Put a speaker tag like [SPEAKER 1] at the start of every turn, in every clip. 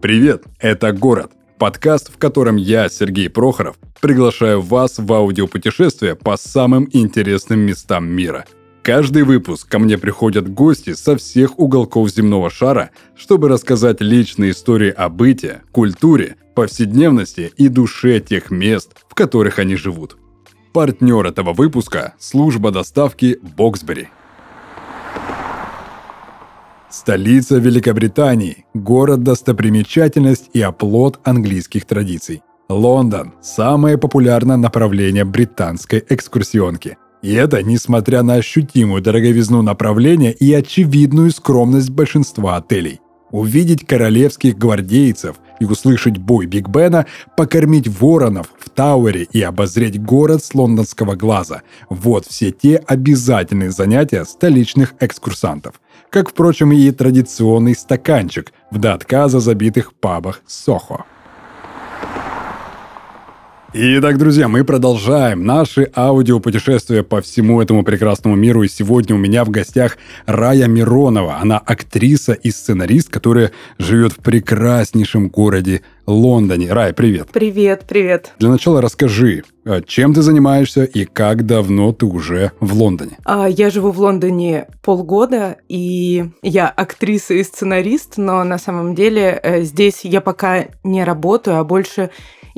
[SPEAKER 1] Привет, это «Город» – подкаст, в котором я, Сергей Прохоров, приглашаю вас в аудиопутешествие по самым интересным местам мира. Каждый выпуск ко мне приходят гости со всех уголков земного шара, чтобы рассказать личные истории о быте, культуре, повседневности и душе тех мест, в которых они живут. Партнер этого выпуска – служба доставки Боксбери – Столица Великобритании, город-достопримечательность и оплот английских традиций. Лондон – самое популярное направление британской экскурсионки. И это несмотря на ощутимую дороговизну направления и очевидную скромность большинства отелей. Увидеть королевских гвардейцев и услышать бой Биг Бена, покормить воронов в Тауэре и обозреть город с лондонского глаза – вот все те обязательные занятия столичных экскурсантов – как, впрочем, и традиционный стаканчик в до отказа забитых пабах Сохо. Итак, друзья, мы продолжаем наши аудиопутешествия по всему этому прекрасному миру. И сегодня у меня в гостях Рая Миронова. Она актриса и сценарист, которая живет в прекраснейшем городе Лондоне. Рая, привет.
[SPEAKER 2] Привет, привет.
[SPEAKER 1] Для начала расскажи, а чем ты занимаешься и как давно ты уже в Лондоне?
[SPEAKER 2] А, я живу в Лондоне полгода, и я актриса и сценарист, но на самом деле э, здесь я пока не работаю, а больше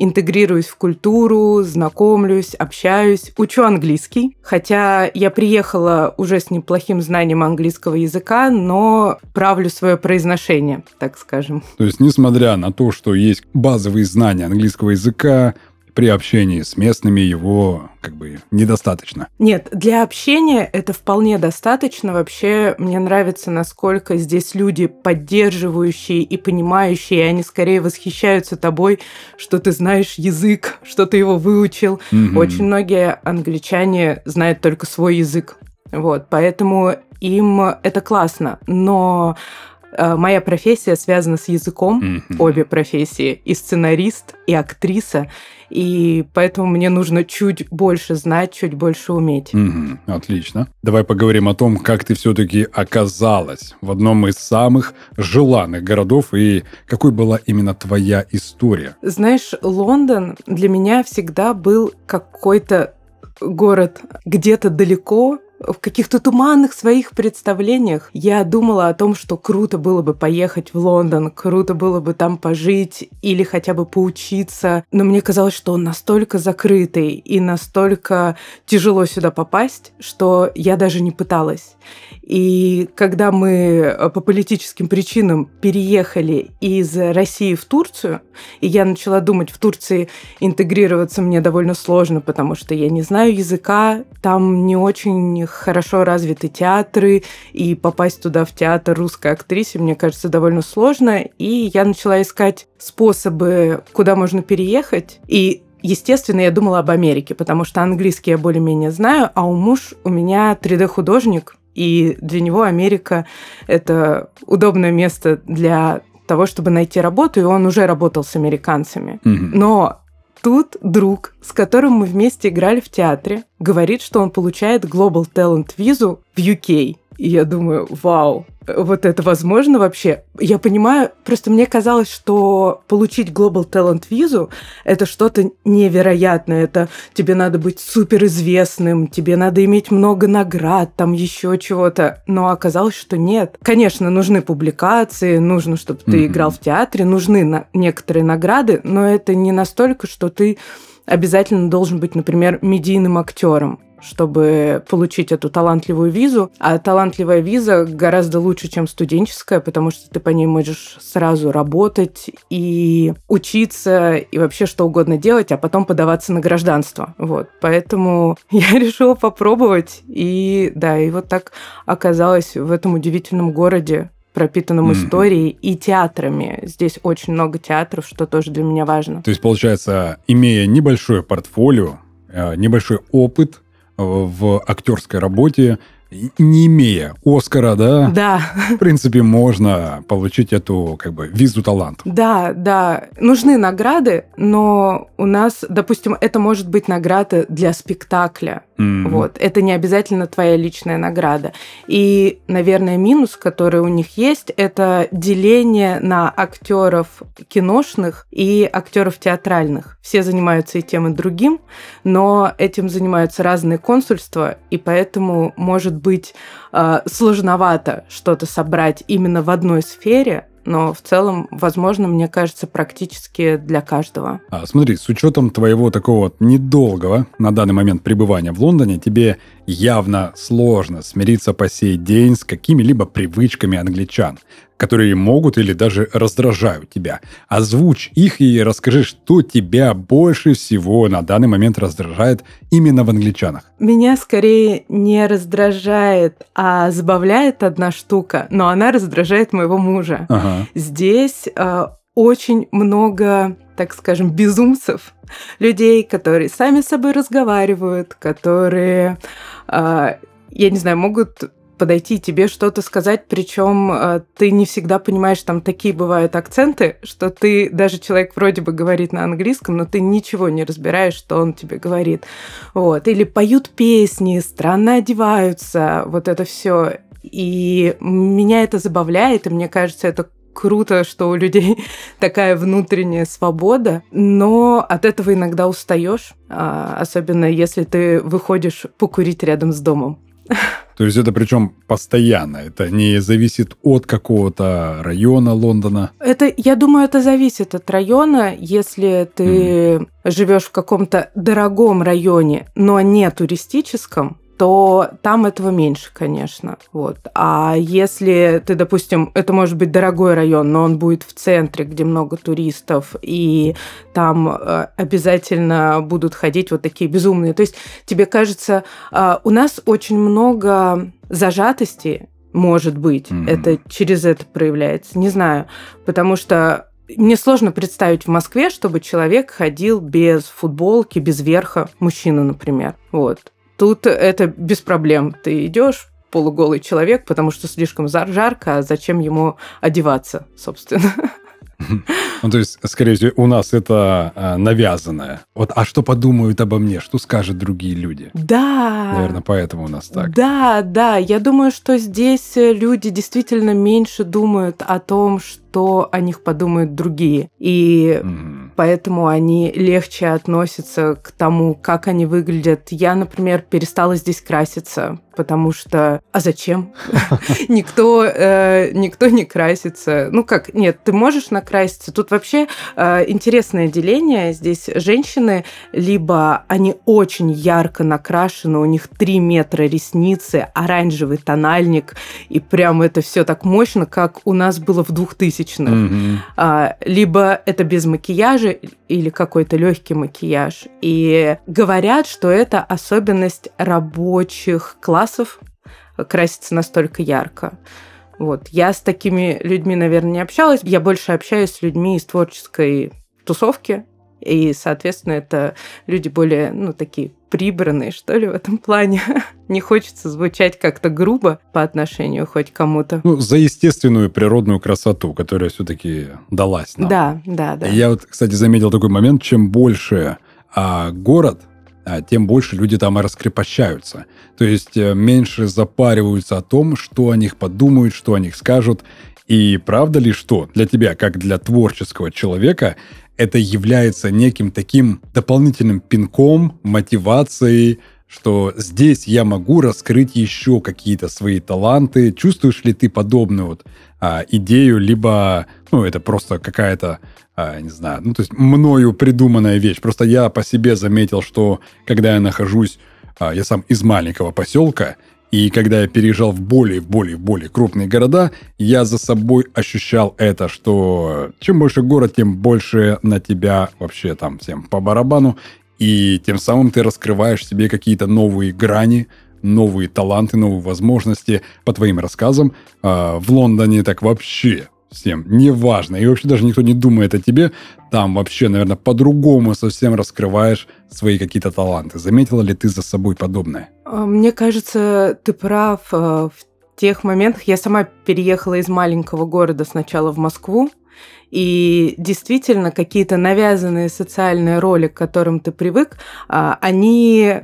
[SPEAKER 2] интегрируюсь в культуру, знакомлюсь, общаюсь, учу английский. Хотя я приехала уже с неплохим знанием английского языка, но правлю свое произношение, так скажем.
[SPEAKER 1] То есть, несмотря на то, что есть базовые знания английского языка, при общении с местными его как бы недостаточно.
[SPEAKER 2] Нет, для общения это вполне достаточно. Вообще мне нравится, насколько здесь люди поддерживающие и понимающие, и они скорее восхищаются тобой, что ты знаешь язык, что ты его выучил. Угу. Очень многие англичане знают только свой язык. Вот, поэтому им это классно. Но моя профессия связана с языком, mm-hmm. обе профессии, и сценарист, и актриса, и поэтому мне нужно чуть больше знать, чуть больше уметь.
[SPEAKER 1] Mm-hmm. Отлично. Давай поговорим о том, как ты все-таки оказалась в одном из самых желанных городов и какой была именно твоя история.
[SPEAKER 2] Знаешь, Лондон для меня всегда был какой-то город где-то далеко, в каких-то туманных своих представлениях я думала о том, что круто было бы поехать в Лондон, круто было бы там пожить или хотя бы поучиться. Но мне казалось, что он настолько закрытый и настолько тяжело сюда попасть, что я даже не пыталась. И когда мы э, по политическим причинам переехали из России в Турцию, и я начала думать, в Турции интегрироваться мне довольно сложно, потому что я не знаю языка, там не очень хорошо развиты театры, и попасть туда в театр русской актрисе, мне кажется, довольно сложно. И я начала искать способы, куда можно переехать. И Естественно, я думала об Америке, потому что английский я более-менее знаю, а у муж у меня 3D-художник, и для него Америка — это удобное место для того, чтобы найти работу, и он уже работал с американцами. Mm-hmm. Но Тут друг, с которым мы вместе играли в театре, говорит, что он получает Global Talent визу в UK. И я думаю, вау, вот это возможно вообще? Я понимаю, просто мне казалось, что получить Global Talent визу — это что-то невероятное. Это тебе надо быть суперизвестным, тебе надо иметь много наград, там еще чего-то. Но оказалось, что нет. Конечно, нужны публикации, нужно, чтобы ты mm-hmm. играл в театре, нужны на некоторые награды, но это не настолько, что ты обязательно должен быть, например, медийным актером чтобы получить эту талантливую визу. А талантливая виза гораздо лучше, чем студенческая, потому что ты по ней можешь сразу работать и учиться, и вообще что угодно делать, а потом подаваться на гражданство. Вот. Поэтому я решила попробовать. И да, и вот так оказалась в этом удивительном городе, пропитанном mm-hmm. историей и театрами. Здесь очень много театров, что тоже для меня важно.
[SPEAKER 1] То есть, получается, имея небольшое портфолио, э, небольшой опыт в актерской работе, не имея Оскара, да?
[SPEAKER 2] Да.
[SPEAKER 1] В принципе, можно получить эту как бы визу таланта.
[SPEAKER 2] Да, да. Нужны награды, но у нас, допустим, это может быть награда для спектакля. Mm-hmm. Вот. Это не обязательно твоя личная награда. И, наверное, минус, который у них есть, это деление на актеров киношных и актеров театральных. Все занимаются и тем, и другим, но этим занимаются разные консульства, и поэтому может быть э, сложновато что-то собрать именно в одной сфере, но в целом, возможно, мне кажется, практически для каждого.
[SPEAKER 1] А, смотри, с учетом твоего такого недолгого на данный момент пребывания в Лондоне, тебе явно сложно смириться по сей день с какими-либо привычками англичан, которые могут или даже раздражают тебя. Озвучь их и расскажи, что тебя больше всего на данный момент раздражает именно в англичанах.
[SPEAKER 2] Меня скорее не раздражает, а забавляет одна штука, но она раздражает моего мужа. Ага. Здесь э, очень много, так скажем, безумцев, людей, которые сами с собой разговаривают, которые, э, я не знаю, могут подойти тебе что-то сказать, причем э, ты не всегда понимаешь, там такие бывают акценты, что ты, даже человек вроде бы говорит на английском, но ты ничего не разбираешь, что он тебе говорит. Вот. Или поют песни, странно одеваются, вот это все. И меня это забавляет, и мне кажется, это круто, что у людей такая внутренняя свобода, но от этого иногда устаешь, а, особенно если ты выходишь покурить рядом с домом.
[SPEAKER 1] То есть это причем постоянно, это не зависит от какого-то района Лондона?
[SPEAKER 2] Это, я думаю, это зависит от района. Если ты mm. живешь в каком-то дорогом районе, но не туристическом, то там этого меньше, конечно. Вот. А если ты, допустим, это может быть дорогой район, но он будет в центре, где много туристов, и там э, обязательно будут ходить вот такие безумные. То есть тебе кажется, э, у нас очень много зажатости, может быть, mm-hmm. это через это проявляется, не знаю, потому что мне сложно представить в Москве, чтобы человек ходил без футболки, без верха, мужчина, например. Вот. Тут это без проблем. Ты идешь, полуголый человек, потому что слишком жарко, а зачем ему одеваться, собственно?
[SPEAKER 1] Ну, то есть, скорее всего, у нас это а, навязанное. Вот, а что подумают обо мне? Что скажут другие люди?
[SPEAKER 2] Да.
[SPEAKER 1] Наверное, поэтому у нас так.
[SPEAKER 2] Да, да. Я думаю, что здесь люди действительно меньше думают о том, что о них подумают другие. И mm. Поэтому они легче относятся к тому, как они выглядят. Я, например, перестала здесь краситься, потому что... А зачем? Никто э, никто не красится. Ну как, нет, ты можешь накраситься. Тут вообще э, интересное деление. Здесь женщины либо они очень ярко накрашены, у них 3 метра ресницы, оранжевый тональник, и прям это все так мощно, как у нас было в 2000 тысячных. Mm-hmm. А, либо это без макияжа или какой-то легкий макияж. И говорят, что это особенность рабочих классов краситься настолько ярко. Вот. Я с такими людьми, наверное, не общалась. Я больше общаюсь с людьми из творческой тусовки. И, соответственно, это люди более, ну, такие прибранные, что ли, в этом плане. Не хочется звучать как-то грубо по отношению хоть кому-то.
[SPEAKER 1] Ну, за естественную природную красоту, которая все-таки далась нам.
[SPEAKER 2] Да, да, да.
[SPEAKER 1] Я вот, кстати, заметил такой момент, чем больше а, город, тем больше люди там и раскрепощаются. То есть э, меньше запариваются о том, что о них подумают, что о них скажут. И правда ли, что для тебя, как для творческого человека, это является неким таким дополнительным пинком, мотивацией, что здесь я могу раскрыть еще какие-то свои таланты. Чувствуешь ли ты подобную вот а, идею, либо, ну, это просто какая-то, а, не знаю, ну, то есть мною придуманная вещь. Просто я по себе заметил, что когда я нахожусь, а, я сам из маленького поселка, и когда я переезжал в более, более, более крупные города, я за собой ощущал это, что чем больше город, тем больше на тебя вообще там всем по барабану. И тем самым ты раскрываешь себе какие-то новые грани, новые таланты, новые возможности. По твоим рассказам, а, в Лондоне так вообще всем, неважно, и вообще даже никто не думает о тебе, там вообще, наверное, по-другому совсем раскрываешь свои какие-то таланты. Заметила ли ты за собой подобное?
[SPEAKER 2] А, мне кажется, ты прав э, в тех моментах. Я сама переехала из маленького города сначала в Москву, и действительно, какие-то навязанные социальные роли, к которым ты привык, а, они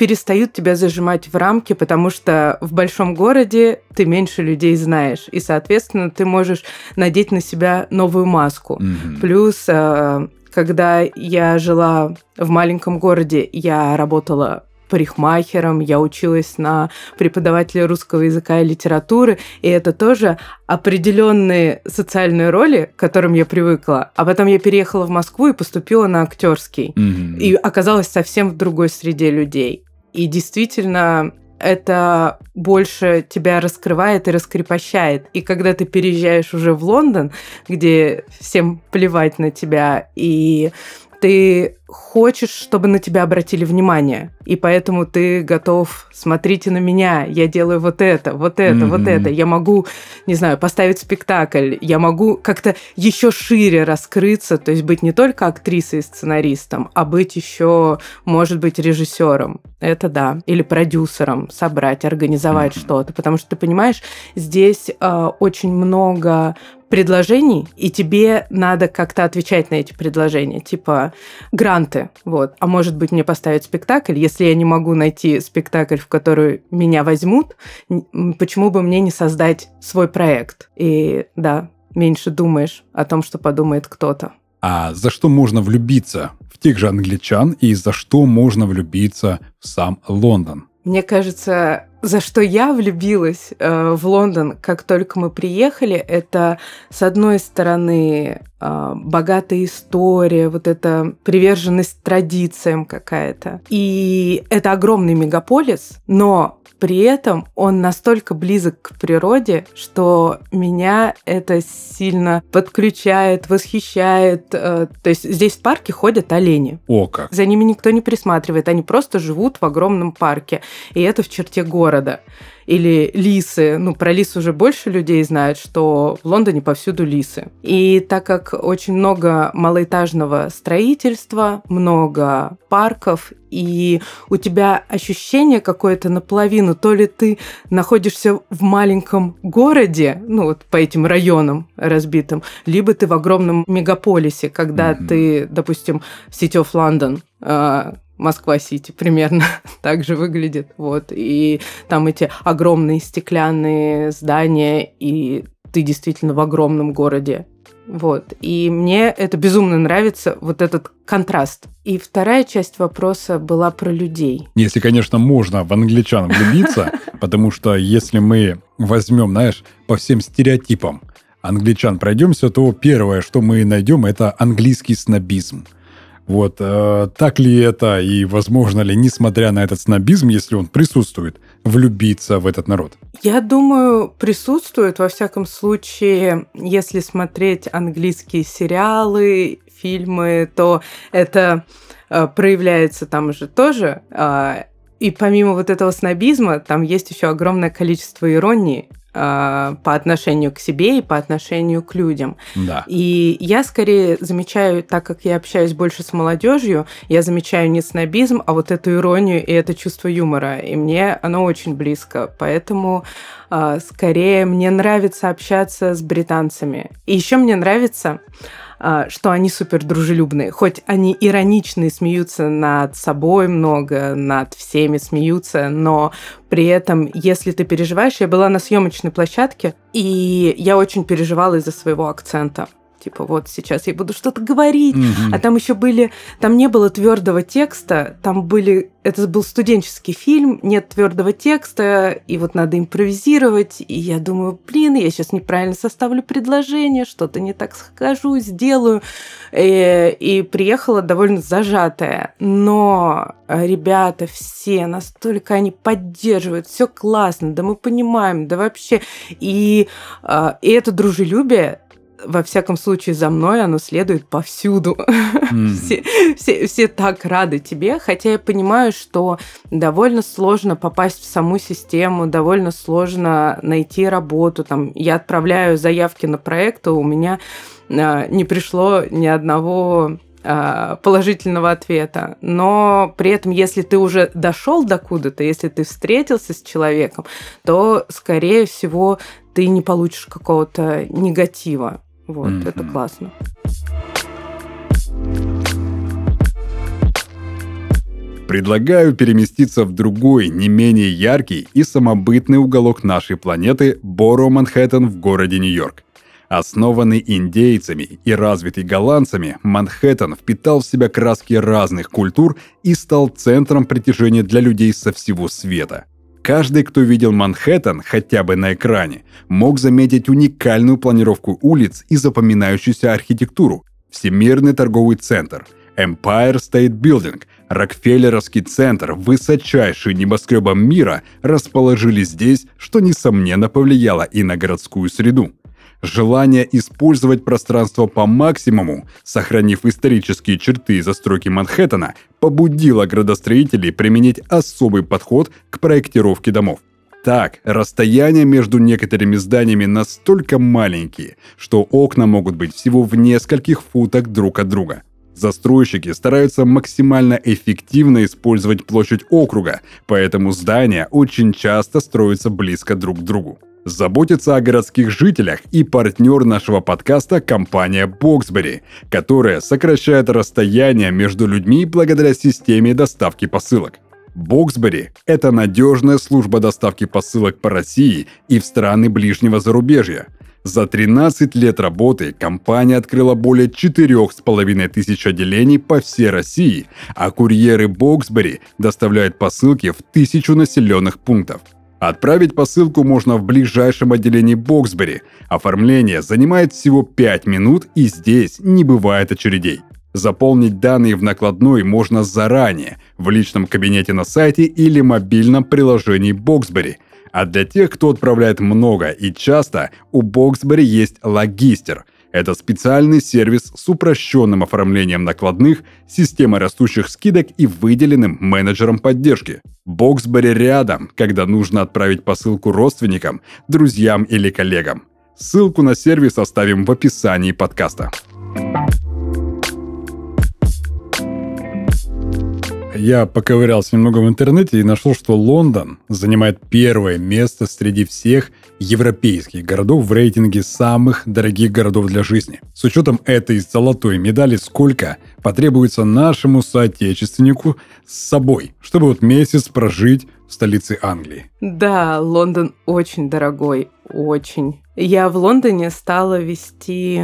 [SPEAKER 2] перестают тебя зажимать в рамки, потому что в большом городе ты меньше людей знаешь, и, соответственно, ты можешь надеть на себя новую маску. Mm-hmm. Плюс, э, когда я жила в маленьком городе, я работала парикмахером, я училась на преподавателя русского языка и литературы, и это тоже определенные социальные роли, к которым я привыкла. А потом я переехала в Москву и поступила на актерский. Mm-hmm. И оказалась совсем в другой среде людей. И действительно, это больше тебя раскрывает и раскрепощает. И когда ты переезжаешь уже в Лондон, где всем плевать на тебя, и ты хочешь, чтобы на тебя обратили внимание, и поэтому ты готов, смотрите на меня, я делаю вот это, вот это, mm-hmm. вот это, я могу, не знаю, поставить спектакль, я могу как-то еще шире раскрыться, то есть быть не только актрисой и сценаристом, а быть еще, может быть, режиссером, это да, или продюсером, собрать, организовать mm-hmm. что-то, потому что ты понимаешь, здесь э, очень много предложений, и тебе надо как-то отвечать на эти предложения, типа гранты, вот. А может быть мне поставить спектакль, если я не могу найти спектакль, в который меня возьмут, почему бы мне не создать свой проект? И да, меньше думаешь о том, что подумает кто-то.
[SPEAKER 1] А за что можно влюбиться в тех же англичан и за что можно влюбиться в сам Лондон?
[SPEAKER 2] Мне кажется, за что я влюбилась э, в Лондон, как только мы приехали, это, с одной стороны, богатая история, вот эта приверженность традициям какая-то. И это огромный мегаполис, но при этом он настолько близок к природе, что меня это сильно подключает, восхищает. Э, то есть здесь в парке ходят олени.
[SPEAKER 1] О, как.
[SPEAKER 2] За ними никто не присматривает, они просто живут в огромном парке. И это в черте города или лисы. Ну, про лис уже больше людей знают, что в Лондоне повсюду лисы. И так как очень много малоэтажного строительства, много парков, и у тебя ощущение какое-то наполовину, то ли ты находишься в маленьком городе, ну вот по этим районам разбитым, либо ты в огромном мегаполисе, когда mm-hmm. ты, допустим, в City of London, а, Москва-Сити примерно так же выглядит. Вот. И там эти огромные стеклянные здания, и ты действительно в огромном городе. Вот. И мне это безумно нравится, вот этот контраст. И вторая часть вопроса была про людей.
[SPEAKER 1] Если, конечно, можно в англичан влюбиться, потому что если мы возьмем, знаешь, по всем стереотипам англичан пройдемся, то первое, что мы найдем, это английский снобизм. Вот э, так ли это и возможно ли, несмотря на этот снобизм, если он присутствует, влюбиться в этот народ?
[SPEAKER 2] Я думаю, присутствует. Во всяком случае, если смотреть английские сериалы, фильмы, то это э, проявляется там же тоже. Э, и помимо вот этого снобизма, там есть еще огромное количество иронии. А, по отношению к себе и по отношению к людям.
[SPEAKER 1] Да.
[SPEAKER 2] И я скорее замечаю, так как я общаюсь больше с молодежью, я замечаю не снобизм, а вот эту иронию и это чувство юмора. И мне оно очень близко. Поэтому а, скорее мне нравится общаться с британцами. И еще мне нравится что они супер дружелюбные. Хоть они ироничные, смеются над собой много, над всеми смеются, но при этом, если ты переживаешь, я была на съемочной площадке, и я очень переживала из-за своего акцента типа вот сейчас я буду что-то говорить, mm-hmm. а там еще были, там не было твердого текста, там были, это был студенческий фильм, нет твердого текста, и вот надо импровизировать, и я думаю, блин, я сейчас неправильно составлю предложение, что-то не так скажу, сделаю, и, э, и приехала довольно зажатая, но ребята все настолько они поддерживают, все классно, да мы понимаем, да вообще, и, а, и это дружелюбие во всяком случае, за мной оно следует повсюду. Mm. все, все, все так рады тебе, хотя я понимаю, что довольно сложно попасть в саму систему, довольно сложно найти работу. Там, я отправляю заявки на проекты, у меня а, не пришло ни одного а, положительного ответа. Но при этом, если ты уже дошел до куда-то, если ты встретился с человеком, то, скорее всего, ты не получишь какого-то негатива. Вот, mm-hmm. это классно.
[SPEAKER 1] Предлагаю переместиться в другой, не менее яркий и самобытный уголок нашей планеты Боро Манхэттен в городе Нью-Йорк. Основанный индейцами и развитый голландцами, Манхэттен впитал в себя краски разных культур и стал центром притяжения для людей со всего света. Каждый, кто видел Манхэттен хотя бы на экране, мог заметить уникальную планировку улиц и запоминающуюся архитектуру. Всемирный торговый центр, Empire State Building, Рокфеллеровский центр, высочайшие небоскребы мира расположились здесь, что несомненно повлияло и на городскую среду. Желание использовать пространство по максимуму, сохранив исторические черты застройки Манхэттена, побудило градостроителей применить особый подход к проектировке домов. Так, расстояния между некоторыми зданиями настолько маленькие, что окна могут быть всего в нескольких футах друг от друга. Застройщики стараются максимально эффективно использовать площадь округа, поэтому здания очень часто строятся близко друг к другу заботится о городских жителях и партнер нашего подкаста – компания Boxberry, которая сокращает расстояние между людьми благодаря системе доставки посылок. Boxberry – это надежная служба доставки посылок по России и в страны ближнего зарубежья. За 13 лет работы компания открыла более 4,5 тысяч отделений по всей России, а курьеры Boxberry доставляют посылки в тысячу населенных пунктов – Отправить посылку можно в ближайшем отделении Боксбери. Оформление занимает всего 5 минут и здесь не бывает очередей. Заполнить данные в накладной можно заранее, в личном кабинете на сайте или мобильном приложении Боксбери. А для тех, кто отправляет много и часто, у Боксбери есть логистер – это специальный сервис с упрощенным оформлением накладных, системой растущих скидок и выделенным менеджером поддержки. Боксбери рядом, когда нужно отправить посылку родственникам, друзьям или коллегам. Ссылку на сервис оставим в описании подкаста. Я поковырялся немного в интернете и нашел, что Лондон занимает первое место среди всех европейских городов в рейтинге самых дорогих городов для жизни. С учетом этой золотой медали, сколько потребуется нашему соотечественнику с собой, чтобы вот месяц прожить в столице Англии?
[SPEAKER 2] Да, Лондон очень дорогой, очень. Я в Лондоне стала вести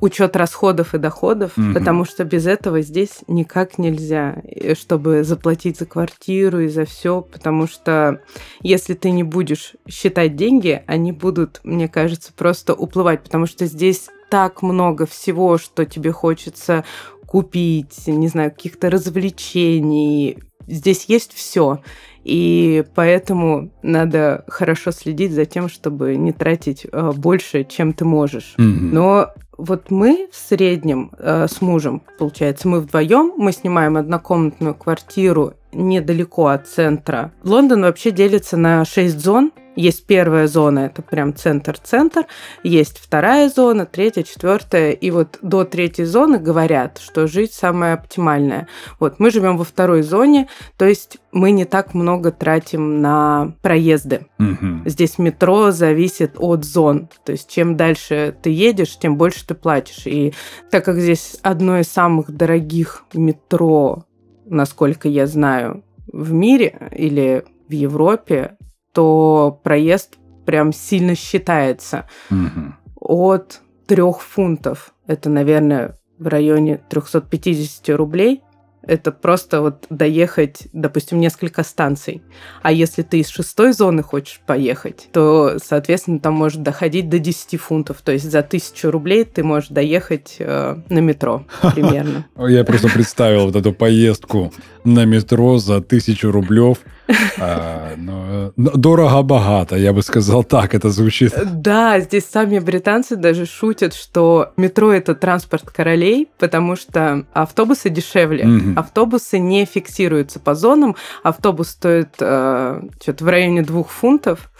[SPEAKER 2] учет расходов и доходов, угу. потому что без этого здесь никак нельзя, чтобы заплатить за квартиру и за все, потому что если ты не будешь считать деньги, они будут, мне кажется, просто уплывать, потому что здесь так много всего, что тебе хочется купить, не знаю, каких-то развлечений. Здесь есть все. И поэтому надо хорошо следить за тем, чтобы не тратить э, больше, чем ты можешь. Mm-hmm. Но вот мы в среднем э, с мужем, получается, мы вдвоем, мы снимаем однокомнатную квартиру недалеко от центра. Лондон вообще делится на 6 зон. Есть первая зона, это прям центр-центр. Есть вторая зона, третья, четвертая. И вот до третьей зоны говорят, что жить самое оптимальное. Вот мы живем во второй зоне, то есть мы не так много тратим на проезды. Угу. Здесь метро зависит от зон. То есть чем дальше ты едешь, тем больше ты платишь. И так как здесь одно из самых дорогих метро насколько я знаю, в мире или в Европе, то проезд прям сильно считается. Угу. От трех фунтов, это, наверное, в районе 350 рублей, Это просто вот доехать, допустим, несколько станций. А если ты из шестой зоны хочешь поехать, то, соответственно, там может доходить до 10 фунтов. То есть за тысячу рублей ты можешь доехать э, на метро примерно.
[SPEAKER 1] Я просто представил вот эту поездку на метро за тысячу рублев. А, но, дорого-богато, я бы сказал так, это звучит.
[SPEAKER 2] Да, здесь сами британцы даже шутят, что метро это транспорт королей, потому что автобусы дешевле. Угу. Автобусы не фиксируются по зонам. Автобус стоит э, что-то в районе двух фунтов.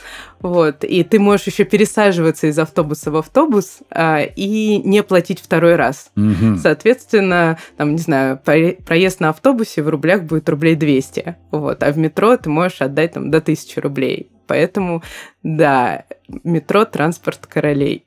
[SPEAKER 2] Вот, и ты можешь еще пересаживаться из автобуса в автобус а, и не платить второй раз. Угу. Соответственно, там, не знаю, проезд на автобусе в рублях будет рублей 200. Вот, а в метро ты можешь отдать там до 1000 рублей. Поэтому, да, метро – транспорт королей.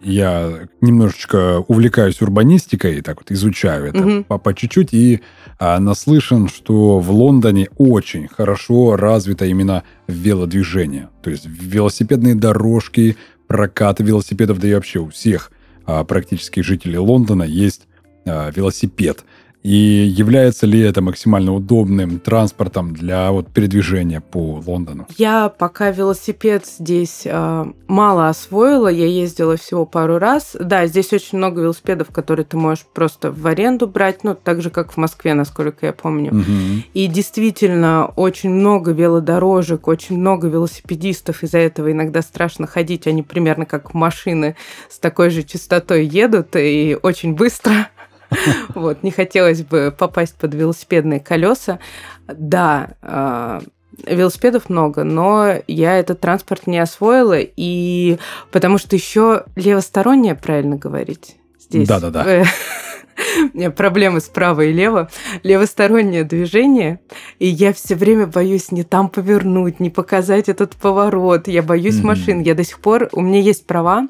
[SPEAKER 1] Я немножечко увлекаюсь урбанистикой, так вот изучаю это угу. по, по чуть-чуть, и а, наслышан, что в Лондоне очень хорошо развито именно велодвижение. То есть велосипедные дорожки, прокат велосипедов, да и вообще у всех а, практически жителей Лондона есть а, велосипед. И является ли это максимально удобным транспортом для вот передвижения по Лондону?
[SPEAKER 2] Я пока велосипед здесь э, мало освоила, я ездила всего пару раз. Да, здесь очень много велосипедов, которые ты можешь просто в аренду брать, ну, так же, как в Москве, насколько я помню. Угу. И действительно, очень много велодорожек, очень много велосипедистов, из-за этого иногда страшно ходить, они примерно как машины с такой же частотой едут и очень быстро. Вот, не хотелось бы попасть под велосипедные колеса. Да, а, велосипедов много, но я этот транспорт не освоила, и потому что еще левосторонняя, правильно говорить, здесь.
[SPEAKER 1] Да-да-да.
[SPEAKER 2] У меня проблемы справа и лево. Левостороннее движение, и я все время боюсь не там повернуть, не показать этот поворот. Я боюсь mm-hmm. машин. Я до сих пор... У меня есть права,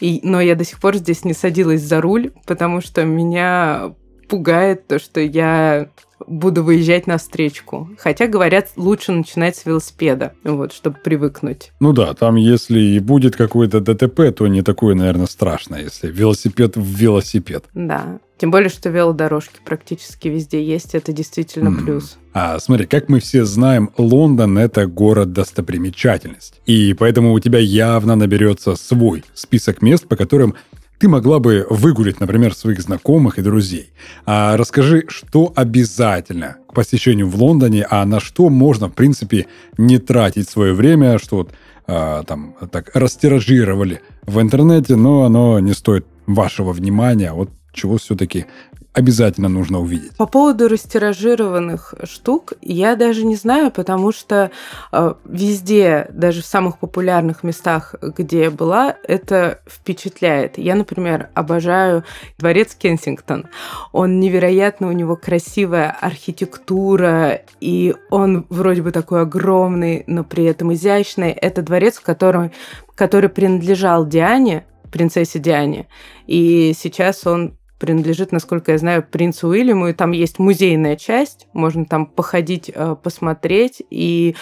[SPEAKER 2] и, но я до сих пор здесь не садилась за руль, потому что меня пугает то, что я буду выезжать на встречку. Хотя, говорят, лучше начинать с велосипеда, вот, чтобы привыкнуть.
[SPEAKER 1] Ну да, там если и будет какой-то ДТП, то не такое, наверное, страшно, если велосипед в велосипед.
[SPEAKER 2] Да. Тем более, что велодорожки практически везде есть, это действительно mm. плюс.
[SPEAKER 1] А смотри, как мы все знаем, Лондон – это город-достопримечательность. И поэтому у тебя явно наберется свой список мест, по которым ты могла бы выгулить, например, своих знакомых и друзей. А расскажи, что обязательно к посещению в Лондоне, а на что можно, в принципе, не тратить свое время, что вот, а, там так растиражировали в интернете, но оно не стоит вашего внимания. Вот чего все-таки обязательно нужно увидеть.
[SPEAKER 2] По поводу растиражированных штук я даже не знаю, потому что э, везде, даже в самых популярных местах, где я была, это впечатляет. Я, например, обожаю дворец Кенсингтон. Он невероятно, у него красивая архитектура, и он вроде бы такой огромный, но при этом изящный. Это дворец, который, который принадлежал Диане, принцессе Диане. И сейчас он принадлежит, насколько я знаю, принцу Уильяму, и там есть музейная часть, можно там походить, э, посмотреть, и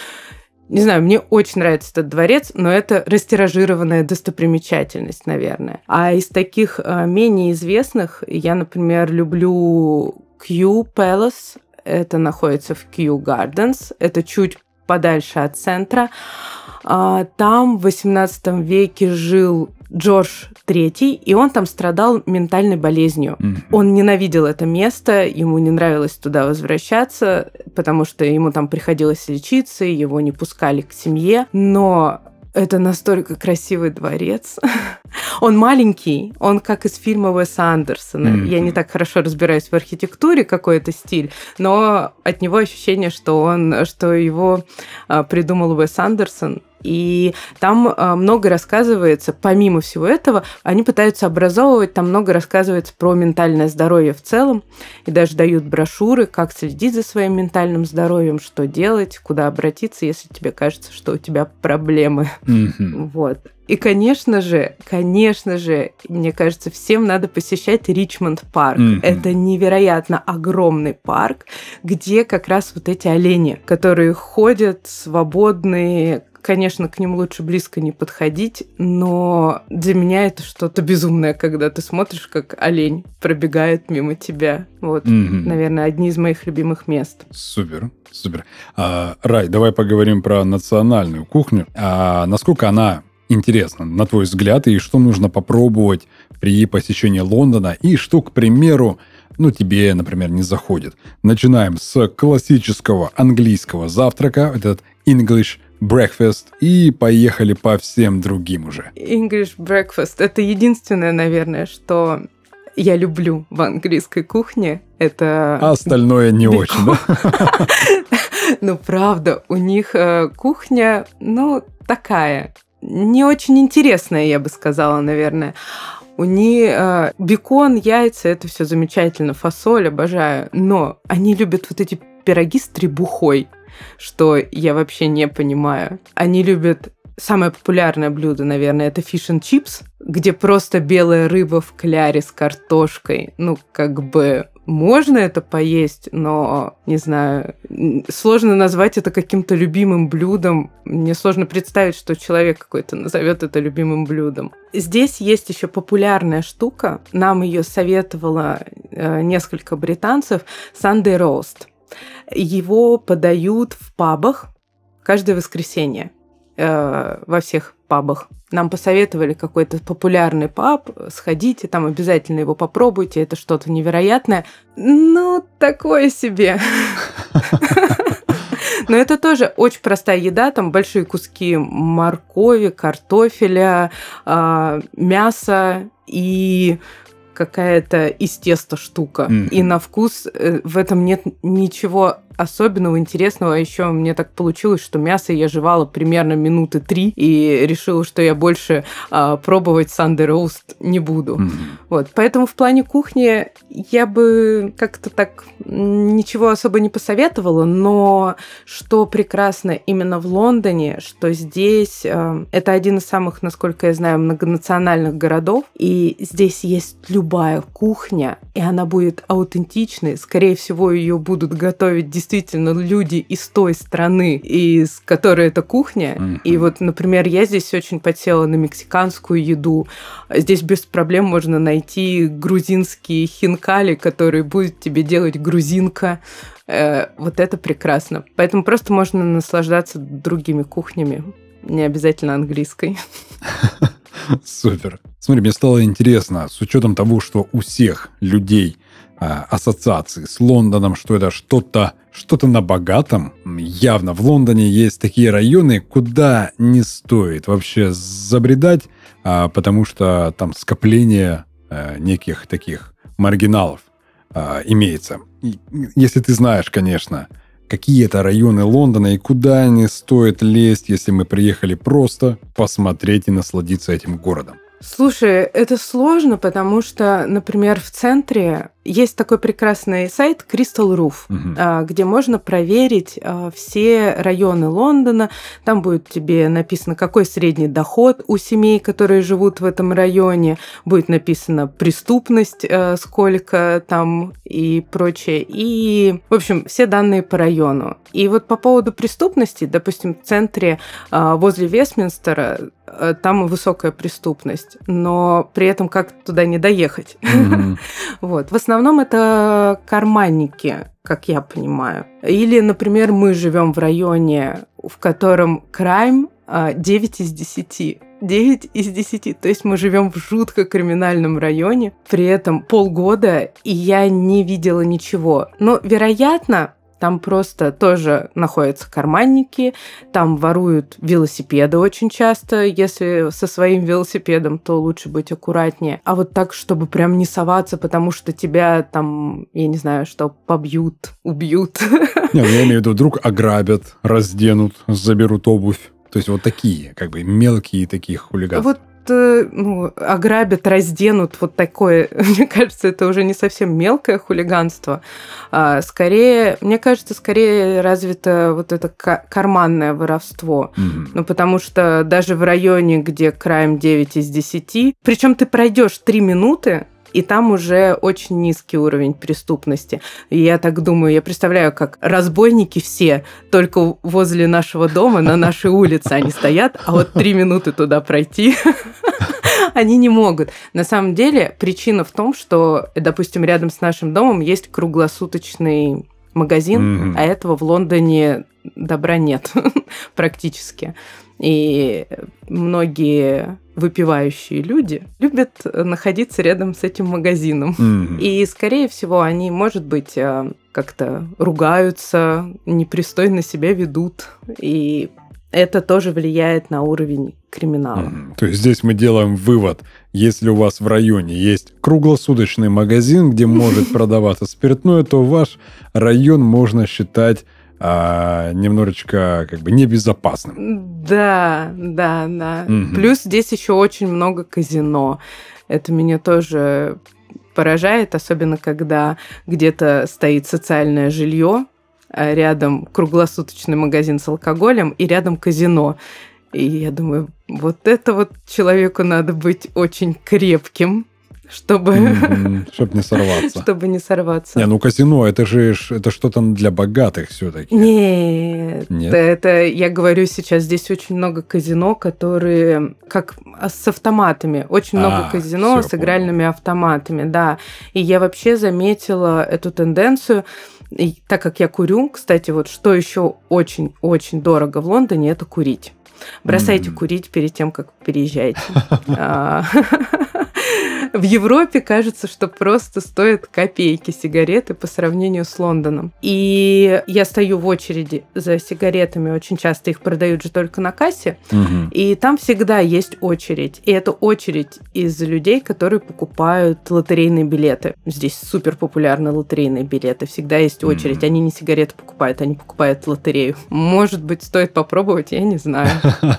[SPEAKER 2] не знаю, мне очень нравится этот дворец, но это растиражированная достопримечательность, наверное. А из таких э, менее известных я, например, люблю Kew Palace. Это находится в Kew Gardens. Это чуть подальше от центра. А, там в XVIII веке жил Джордж III, и он там страдал ментальной болезнью. Mm-hmm. Он ненавидел это место, ему не нравилось туда возвращаться, потому что ему там приходилось лечиться, его не пускали к семье. Но это настолько красивый дворец. он маленький, он как из фильма Уэса Андерсона. Mm-hmm. Я не так хорошо разбираюсь в архитектуре, какой это стиль, но от него ощущение, что он, что его а, придумал Уэс Андерсон. И там а, много рассказывается, помимо всего этого, они пытаются образовывать, там много рассказывается про ментальное здоровье в целом, и даже дают брошюры, как следить за своим ментальным здоровьем, что делать, куда обратиться, если тебе кажется, что у тебя проблемы. Mm-hmm. Вот. И, конечно же, конечно же, мне кажется, всем надо посещать Ричмонд парк. Mm-hmm. Это невероятно огромный парк, где как раз вот эти олени, которые ходят свободные, конечно, к ним лучше близко не подходить, но для меня это что-то безумное, когда ты смотришь, как олень пробегает мимо тебя. Вот, mm-hmm. наверное, одни из моих любимых мест.
[SPEAKER 1] Супер, супер. А, Рай, давай поговорим про национальную кухню. А насколько она интересна, на твой взгляд, и что нужно попробовать при посещении Лондона, и что, к примеру, ну, тебе, например, не заходит. Начинаем с классического английского завтрака, этот English breakfast, и поехали по всем другим уже.
[SPEAKER 2] English breakfast – это единственное, наверное, что я люблю в английской кухне. Это...
[SPEAKER 1] А остальное не очень, да?
[SPEAKER 2] Ну, правда, у них э, кухня, ну, такая, не очень интересная, я бы сказала, наверное. У них э, бекон, яйца, это все замечательно, фасоль, обожаю. Но они любят вот эти пироги с требухой, что я вообще не понимаю. Они любят самое популярное блюдо, наверное, это фиш and чипс, где просто белая рыба в кляре с картошкой. Ну, как бы можно это поесть, но, не знаю, сложно назвать это каким-то любимым блюдом. Мне сложно представить, что человек какой-то назовет это любимым блюдом. Здесь есть еще популярная штука. Нам ее советовало э, несколько британцев. Sunday roast. Его подают в пабах каждое воскресенье э, во всех пабах. Нам посоветовали какой-то популярный паб, сходите, там обязательно его попробуйте, это что-то невероятное. Ну, такое себе. Но это тоже очень простая еда, там большие куски моркови, картофеля, э, мяса и какая-то из теста штука. Mm-hmm. И на вкус э, в этом нет ничего особенного, интересного. А еще мне так получилось, что мясо я жевала примерно минуты три и решила, что я больше а, пробовать Sunday не буду. Mm-hmm. Вот, поэтому в плане кухни я бы как-то так ничего особо не посоветовала, но что прекрасно именно в Лондоне, что здесь а, это один из самых, насколько я знаю, многонациональных городов, и здесь есть любая кухня, и она будет аутентичной. Скорее всего, ее будут готовить действительно действительно люди из той страны, из которой эта кухня. Mm-hmm. И вот, например, я здесь очень подсела на мексиканскую еду. Здесь без проблем можно найти грузинские хинкали, которые будет тебе делать грузинка. Э, вот это прекрасно. Поэтому просто можно наслаждаться другими кухнями, не обязательно английской.
[SPEAKER 1] Супер. Смотри, мне стало интересно, с учетом того, что у всех людей а, ассоциации с Лондоном, что это что-то что-то на богатом. Явно в Лондоне есть такие районы, куда не стоит вообще забредать, а, потому что там скопление а, неких таких маргиналов а, имеется. И, если ты знаешь, конечно, какие это районы Лондона и куда не стоит лезть, если мы приехали просто посмотреть и насладиться этим городом.
[SPEAKER 2] Слушай, это сложно, потому что, например, в центре есть такой прекрасный сайт Crystal Roof, угу. где можно проверить а, все районы Лондона. Там будет тебе написано, какой средний доход у семей, которые живут в этом районе. Будет написано преступность, а, сколько там и прочее. И, в общем, все данные по району. И вот по поводу преступности, допустим, в центре возле Вестминстера там высокая преступность, но при этом как туда не доехать. Mm-hmm. вот. В основном это карманники, как я понимаю. Или, например, мы живем в районе, в котором крайм 9 из 10. 9 из 10. То есть мы живем в жутко криминальном районе, при этом полгода, и я не видела ничего. Но, вероятно, там просто тоже находятся карманники, там воруют велосипеды очень часто. Если со своим велосипедом, то лучше быть аккуратнее. А вот так, чтобы прям не соваться, потому что тебя там, я не знаю, что побьют, убьют.
[SPEAKER 1] Не, ну я имею в виду, вдруг ограбят, разденут, заберут обувь. То есть вот такие, как бы мелкие такие хулиганства.
[SPEAKER 2] Вот ну, ограбят, разденут, вот такое, мне кажется, это уже не совсем мелкое хулиганство. А скорее, мне кажется, скорее развито вот это карманное воровство. Mm-hmm. Ну, потому что даже в районе, где крайм 9 из 10, причем ты пройдешь 3 минуты, и там уже очень низкий уровень преступности. И я так думаю, я представляю, как разбойники все только возле нашего дома, на нашей улице они стоят, а вот три минуты туда пройти они не могут. На самом деле причина в том, что, допустим, рядом с нашим домом есть круглосуточный магазин, mm-hmm. а этого в Лондоне добра нет практически. И многие выпивающие люди любят находиться рядом с этим магазином. Mm-hmm. И, скорее всего, они, может быть, э, как-то ругаются, непристойно себя ведут. И это тоже влияет на уровень криминала. Mm-hmm.
[SPEAKER 1] То есть здесь мы делаем вывод. Если у вас в районе есть круглосуточный магазин, где может продаваться спиртное, то ваш район можно считать а, немножечко как бы небезопасным.
[SPEAKER 2] Да, да, да. Угу. Плюс здесь еще очень много казино. Это меня тоже поражает, особенно когда где-то стоит социальное жилье, а рядом круглосуточный магазин с алкоголем и рядом казино. И я думаю, вот это вот человеку надо быть очень крепким, чтобы...
[SPEAKER 1] Mm-hmm. Чтобы не сорваться.
[SPEAKER 2] Чтобы не сорваться.
[SPEAKER 1] Не, ну казино, это же это что-то для богатых все-таки.
[SPEAKER 2] Нет, Нет, это я говорю сейчас, здесь очень много казино, которые как с автоматами. Очень а, много казино с игральными понял. автоматами, да. И я вообще заметила эту тенденцию, и так как я курю, кстати, вот что еще очень-очень дорого в Лондоне, это курить. Бросайте mm. курить перед тем, как переезжаете. В Европе кажется, что просто стоят копейки сигареты по сравнению с Лондоном. И я стою в очереди за сигаретами, очень часто их продают же только на кассе, угу. и там всегда есть очередь. И это очередь из людей, которые покупают лотерейные билеты. Здесь супер популярны лотерейные билеты, всегда есть очередь. Угу. Они не сигареты покупают, они покупают лотерею. Может быть, стоит попробовать, я не знаю.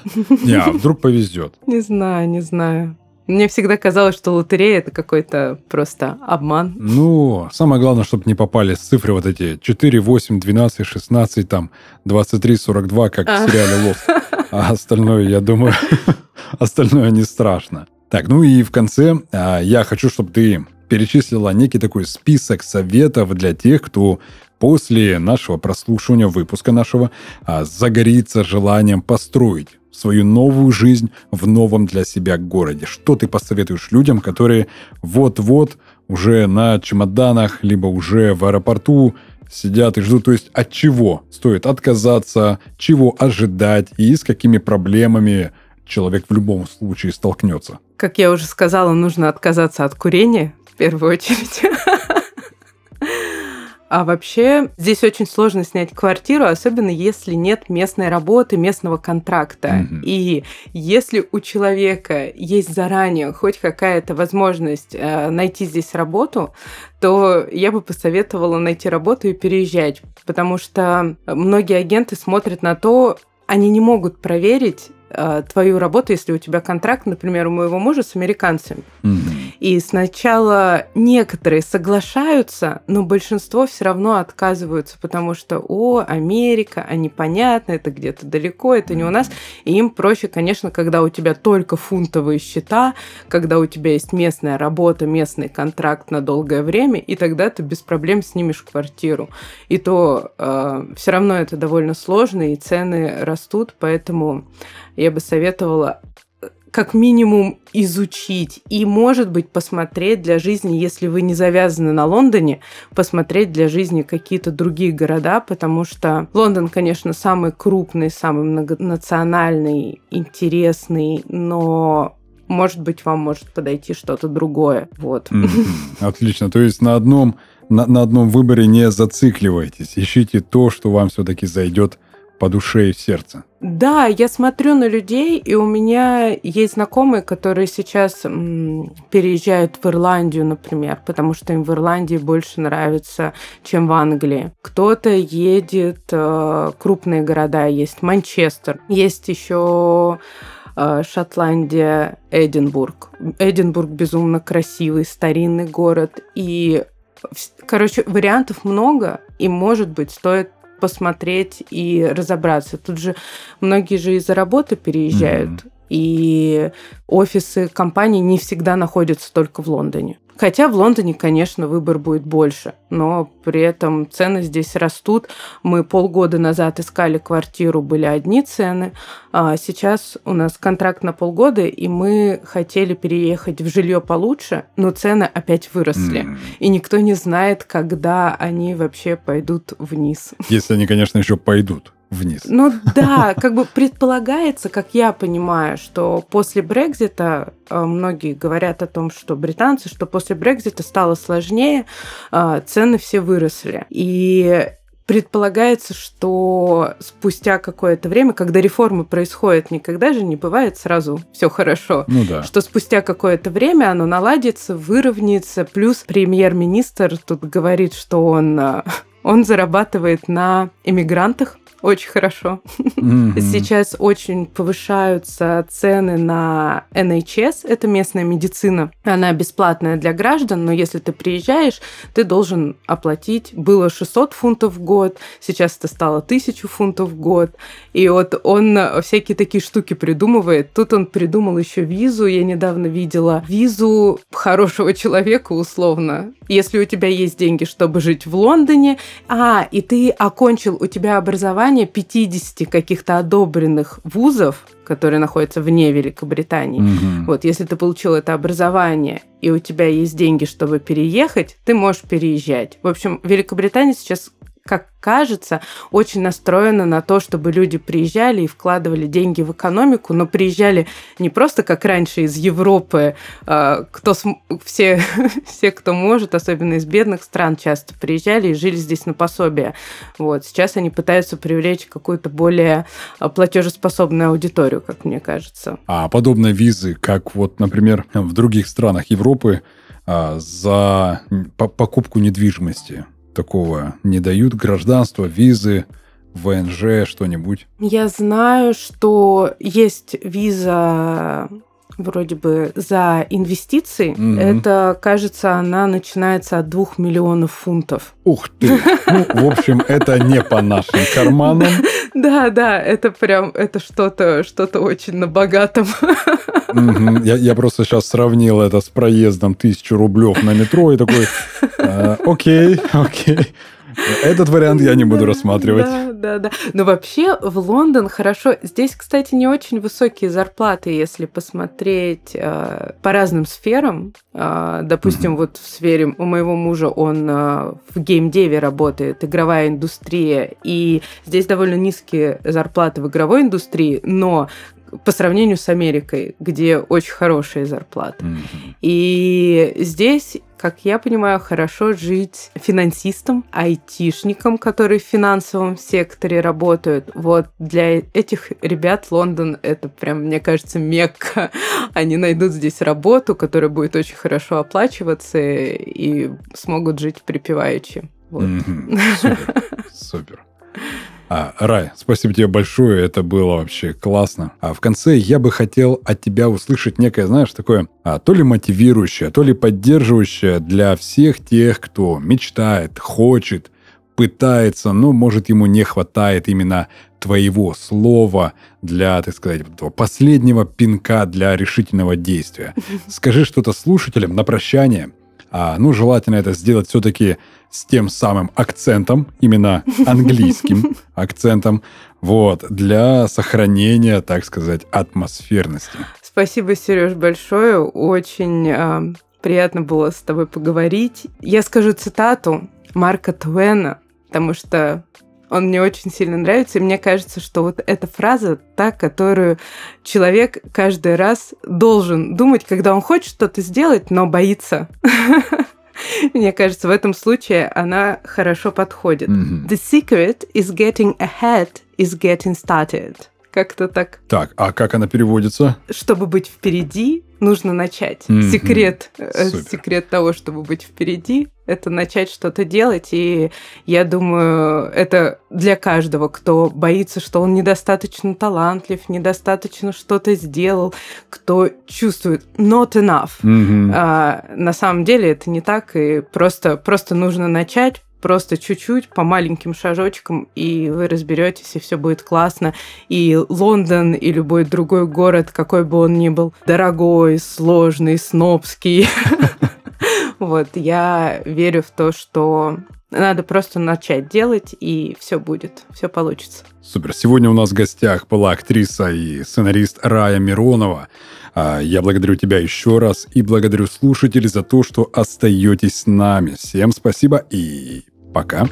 [SPEAKER 1] Не, а вдруг повезет?
[SPEAKER 2] Не знаю, не знаю. Мне всегда казалось, что лотерея это какой-то просто обман.
[SPEAKER 1] Ну, самое главное, чтобы не попали цифры вот эти 4, 8, 12, 16, там, 23, 42, как в сериале «Лост». А остальное, я думаю, остальное не страшно. Так, ну и в конце а, я хочу, чтобы ты перечислила некий такой список советов для тех, кто после нашего прослушивания выпуска нашего а, загорится желанием построить свою новую жизнь в новом для себя городе. Что ты посоветуешь людям, которые вот-вот уже на чемоданах, либо уже в аэропорту сидят и ждут, то есть от чего стоит отказаться, чего ожидать и с какими проблемами человек в любом случае столкнется.
[SPEAKER 2] Как я уже сказала, нужно отказаться от курения в первую очередь. А вообще здесь очень сложно снять квартиру, особенно если нет местной работы, местного контракта. Mm-hmm. И если у человека есть заранее хоть какая-то возможность э, найти здесь работу, то я бы посоветовала найти работу и переезжать, потому что многие агенты смотрят на то, они не могут проверить, Э, твою работу, если у тебя контракт, например, у моего мужа с американцами. Mm-hmm. И сначала некоторые соглашаются, но большинство все равно отказываются, потому что, о, Америка, а непонятно, это где-то далеко, это не у нас. И им проще, конечно, когда у тебя только фунтовые счета, когда у тебя есть местная работа, местный контракт на долгое время, и тогда ты без проблем снимешь квартиру. И то э, все равно это довольно сложно, и цены растут, поэтому я бы советовала э, как минимум изучить и, может быть, посмотреть для жизни, если вы не завязаны на Лондоне, посмотреть для жизни какие-то другие города, потому что Лондон, конечно, самый крупный, самый многонациональный, интересный, но может быть, вам может подойти что-то другое. Вот.
[SPEAKER 1] Отлично. То есть на одном, на, на одном выборе не зацикливайтесь. Ищите то, что вам все-таки зайдет по душе и в сердце.
[SPEAKER 2] Да, я смотрю на людей, и у меня есть знакомые, которые сейчас м, переезжают в Ирландию, например, потому что им в Ирландии больше нравится, чем в Англии. Кто-то едет э, крупные города, есть Манчестер, есть еще э, Шотландия, Эдинбург. Эдинбург безумно красивый, старинный город, и Короче, вариантов много, и, может быть, стоит посмотреть и разобраться. Тут же многие же из-за работы переезжают, mm-hmm. и офисы компаний не всегда находятся только в Лондоне. Хотя в Лондоне, конечно, выбор будет больше, но при этом цены здесь растут. Мы полгода назад искали квартиру, были одни цены, а сейчас у нас контракт на полгода, и мы хотели переехать в жилье получше, но цены опять выросли. Mm. И никто не знает, когда они вообще пойдут вниз.
[SPEAKER 1] Если они, конечно, еще пойдут вниз.
[SPEAKER 2] Ну да, как бы предполагается, как я понимаю, что после Брекзита э, многие говорят о том, что британцы, что после Брекзита стало сложнее, э, цены все выросли. И предполагается, что спустя какое-то время, когда реформы происходят, никогда же не бывает сразу все хорошо.
[SPEAKER 1] Ну да.
[SPEAKER 2] Что спустя какое-то время оно наладится, выровняется. Плюс премьер-министр тут говорит, что он э, он зарабатывает на иммигрантах, очень хорошо. Mm-hmm. Сейчас очень повышаются цены на NHS, это местная медицина. Она бесплатная для граждан, но если ты приезжаешь, ты должен оплатить. Было 600 фунтов в год, сейчас это стало 1000 фунтов в год. И вот он всякие такие штуки придумывает. Тут он придумал еще визу. Я недавно видела визу хорошего человека, условно. Если у тебя есть деньги, чтобы жить в Лондоне, а, и ты окончил, у тебя образование 50 каких-то одобренных вузов, которые находятся вне Великобритании. Угу. Вот, если ты получил это образование и у тебя есть деньги, чтобы переехать, ты можешь переезжать. В общем, Великобритания сейчас как кажется, очень настроена на то, чтобы люди приезжали и вкладывали деньги в экономику, но приезжали не просто как раньше из Европы, а, кто все, все, кто может, особенно из бедных стран, часто приезжали и жили здесь на пособие. Вот. Сейчас они пытаются привлечь какую-то более а, платежеспособную аудиторию, как мне кажется.
[SPEAKER 1] А подобные визы, как вот, например, в других странах Европы, а, за покупку недвижимости такого не дают? Гражданство, визы, ВНЖ, что-нибудь?
[SPEAKER 2] Я знаю, что есть виза вроде бы за инвестиции. Mm-hmm. Это, кажется, она начинается от двух миллионов фунтов.
[SPEAKER 1] Ух ты! Ну, в общем, это не по нашим карманам.
[SPEAKER 2] Да, да, это прям, это что-то, что-то очень на богатом.
[SPEAKER 1] Я, я просто сейчас сравнил это с проездом тысячу рублев на метро и такой, «Э, окей, окей. Этот вариант я не буду рассматривать.
[SPEAKER 2] Да, да, да. Но вообще в Лондон хорошо. Здесь, кстати, не очень высокие зарплаты, если посмотреть э, по разным сферам. Э, допустим, mm-hmm. вот в сфере у моего мужа он э, в геймдеве работает, игровая индустрия, и здесь довольно низкие зарплаты в игровой индустрии, но по сравнению с Америкой, где очень хорошие зарплаты. Mm-hmm. И здесь как я понимаю, хорошо жить финансистом, айтишником, которые в финансовом секторе работают. Вот для этих ребят Лондон — это прям, мне кажется, мекка. Они найдут здесь работу, которая будет очень хорошо оплачиваться и смогут жить припеваючи. Вот. Mm-hmm.
[SPEAKER 1] Супер, супер. А, Рай, спасибо тебе большое, это было вообще классно. А в конце я бы хотел от тебя услышать некое, знаешь, такое а, то ли мотивирующее, то ли поддерживающее для всех тех, кто мечтает, хочет, пытается, но, может, ему не хватает именно твоего слова для, так сказать, последнего пинка для решительного действия. Скажи что-то слушателям на прощание. А, ну, желательно это сделать все-таки с тем самым акцентом, именно английским акцентом, вот, для сохранения, так сказать, атмосферности.
[SPEAKER 2] Спасибо, Сереж, большое. Очень э, приятно было с тобой поговорить. Я скажу цитату Марка Твена, потому что он мне очень сильно нравится, и мне кажется, что вот эта фраза та, которую человек каждый раз должен думать, когда он хочет что-то сделать, но боится. Мне кажется, в этом случае она хорошо подходит. The secret is getting ahead is getting started. Как-то так.
[SPEAKER 1] Так, а как она переводится?
[SPEAKER 2] Чтобы быть впереди, нужно начать. Mm-hmm. Секрет, э, секрет того, чтобы быть впереди, это начать что-то делать. И я думаю, это для каждого, кто боится, что он недостаточно талантлив, недостаточно что-то сделал, кто чувствует not enough. Mm-hmm. А, на самом деле это не так, и просто, просто нужно начать просто чуть-чуть, по маленьким шажочкам, и вы разберетесь, и все будет классно. И Лондон, и любой другой город, какой бы он ни был, дорогой, сложный, снобский, Вот, я верю в то, что надо просто начать делать, и все будет, все получится.
[SPEAKER 1] Супер. Сегодня у нас в гостях была актриса и сценарист Рая Миронова. А, я благодарю тебя еще раз и благодарю слушателей за то, что остаетесь с нами. Всем спасибо и пока.